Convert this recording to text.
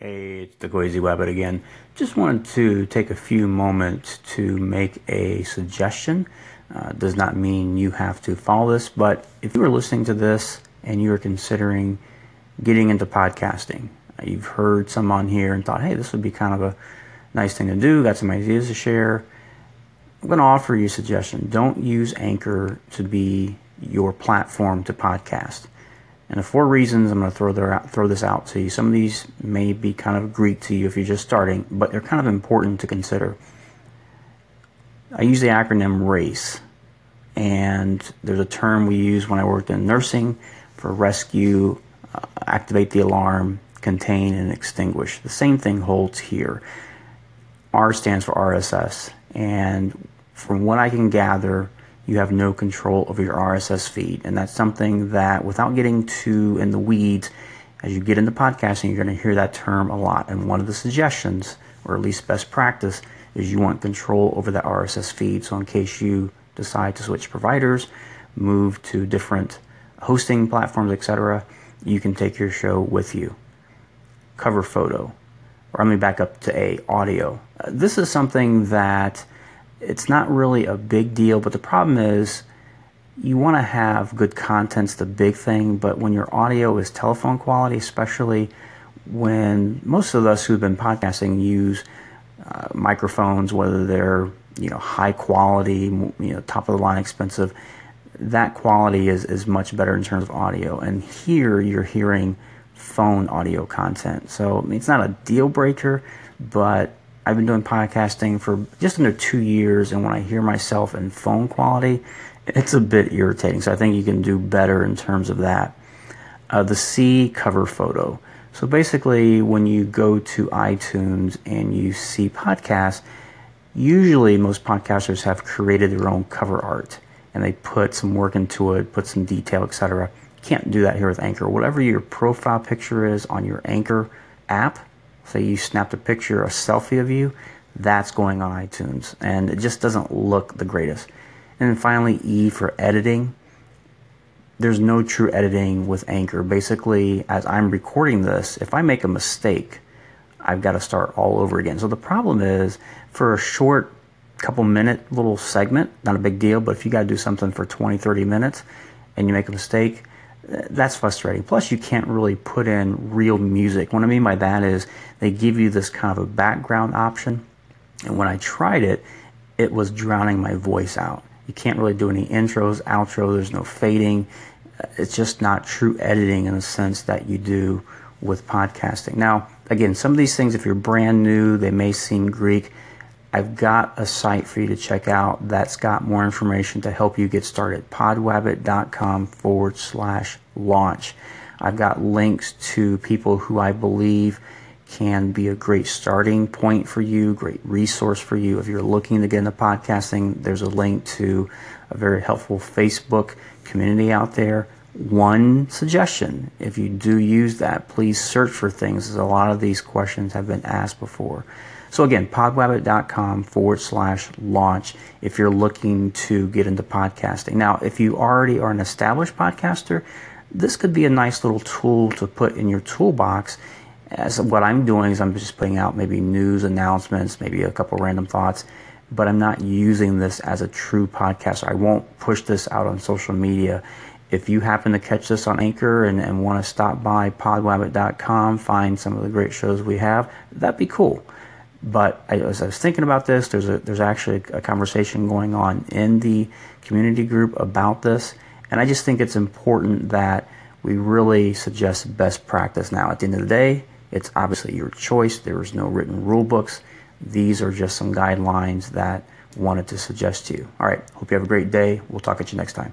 Hey, it's the Goisy Wabbit again. Just wanted to take a few moments to make a suggestion. Uh, does not mean you have to follow this, but if you are listening to this and you are considering getting into podcasting, uh, you've heard some on here and thought, hey, this would be kind of a nice thing to do, got some ideas to share. I'm going to offer you a suggestion. Don't use Anchor to be your platform to podcast. And the four reasons I'm going to throw, their, throw this out to you. Some of these may be kind of Greek to you if you're just starting, but they're kind of important to consider. I use the acronym RACE, and there's a term we use when I worked in nursing for rescue, uh, activate the alarm, contain, and extinguish. The same thing holds here. R stands for RSS, and from what I can gather, you have no control over your RSS feed. And that's something that, without getting too in the weeds, as you get into podcasting, you're going to hear that term a lot. And one of the suggestions, or at least best practice, is you want control over that RSS feed. So, in case you decide to switch providers, move to different hosting platforms, etc., you can take your show with you. Cover photo, or let me back up to A, audio. Uh, this is something that it's not really a big deal, but the problem is you want to have good content's the big thing, but when your audio is telephone quality, especially when most of us who've been podcasting use uh, microphones, whether they're you know high quality, you know top of the line, expensive, that quality is is much better in terms of audio. And here you're hearing phone audio content, so it's not a deal breaker, but I've been doing podcasting for just under two years, and when I hear myself in phone quality, it's a bit irritating. So I think you can do better in terms of that. Uh, the C cover photo. So basically, when you go to iTunes and you see podcasts, usually most podcasters have created their own cover art and they put some work into it, put some detail, etc. Can't do that here with Anchor. Whatever your profile picture is on your Anchor app, say you snapped a picture, a selfie of you, that's going on iTunes. And it just doesn't look the greatest. And then finally, E for editing. There's no true editing with Anchor. Basically, as I'm recording this, if I make a mistake, I've got to start all over again. So the problem is for a short couple minute little segment, not a big deal, but if you got to do something for 20, 30 minutes and you make a mistake, that's frustrating. Plus, you can't really put in real music. What I mean by that is they give you this kind of a background option. And when I tried it, it was drowning my voice out. You can't really do any intros, outro, there's no fading. It's just not true editing in the sense that you do with podcasting. Now, again, some of these things, if you're brand new, they may seem Greek. I've got a site for you to check out that's got more information to help you get started. podwabbit.com forward slash launch. I've got links to people who I believe can be a great starting point for you, great resource for you. If you're looking to get into podcasting, there's a link to a very helpful Facebook community out there. One suggestion, if you do use that, please search for things, as a lot of these questions have been asked before. So again, podwabbit.com forward slash launch if you're looking to get into podcasting. Now, if you already are an established podcaster, this could be a nice little tool to put in your toolbox. As what I'm doing is I'm just putting out maybe news announcements, maybe a couple random thoughts, but I'm not using this as a true podcast. I won't push this out on social media. If you happen to catch this on Anchor and, and want to stop by podwabbit.com, find some of the great shows we have, that'd be cool. But I, as I was thinking about this, there's a, there's actually a conversation going on in the community group about this, and I just think it's important that we really suggest best practice. Now, at the end of the day, it's obviously your choice. There is no written rule books. These are just some guidelines that wanted to suggest to you. All right. Hope you have a great day. We'll talk at you next time.